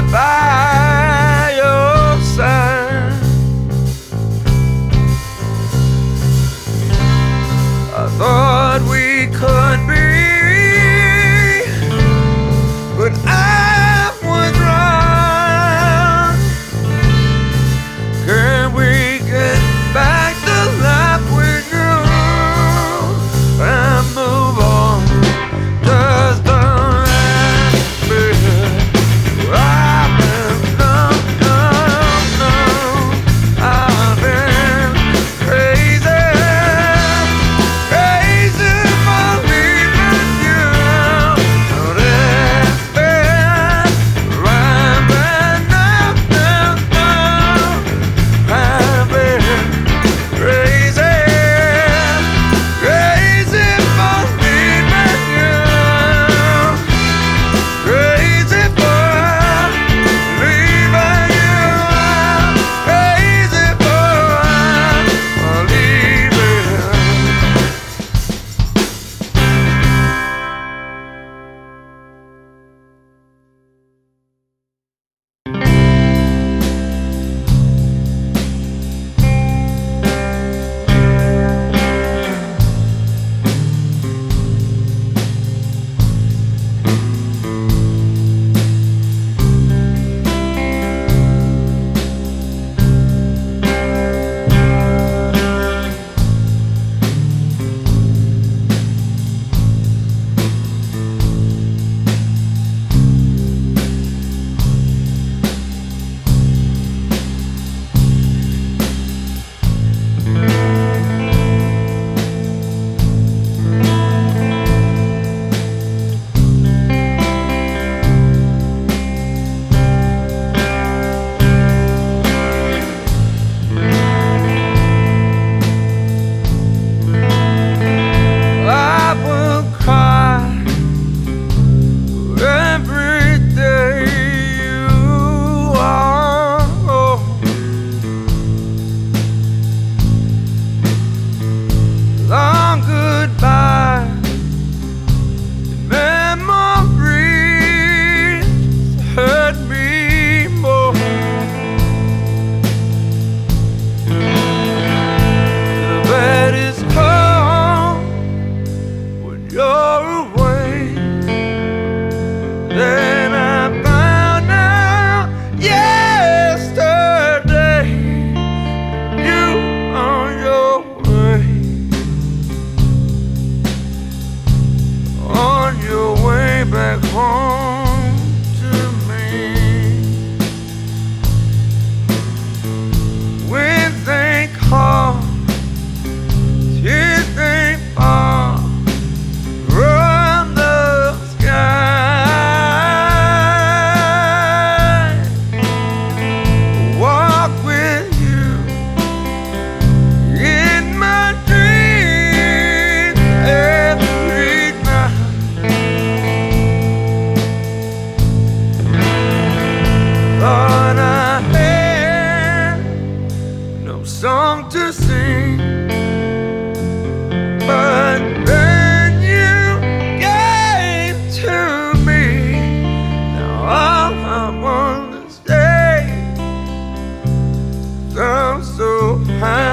goodbye.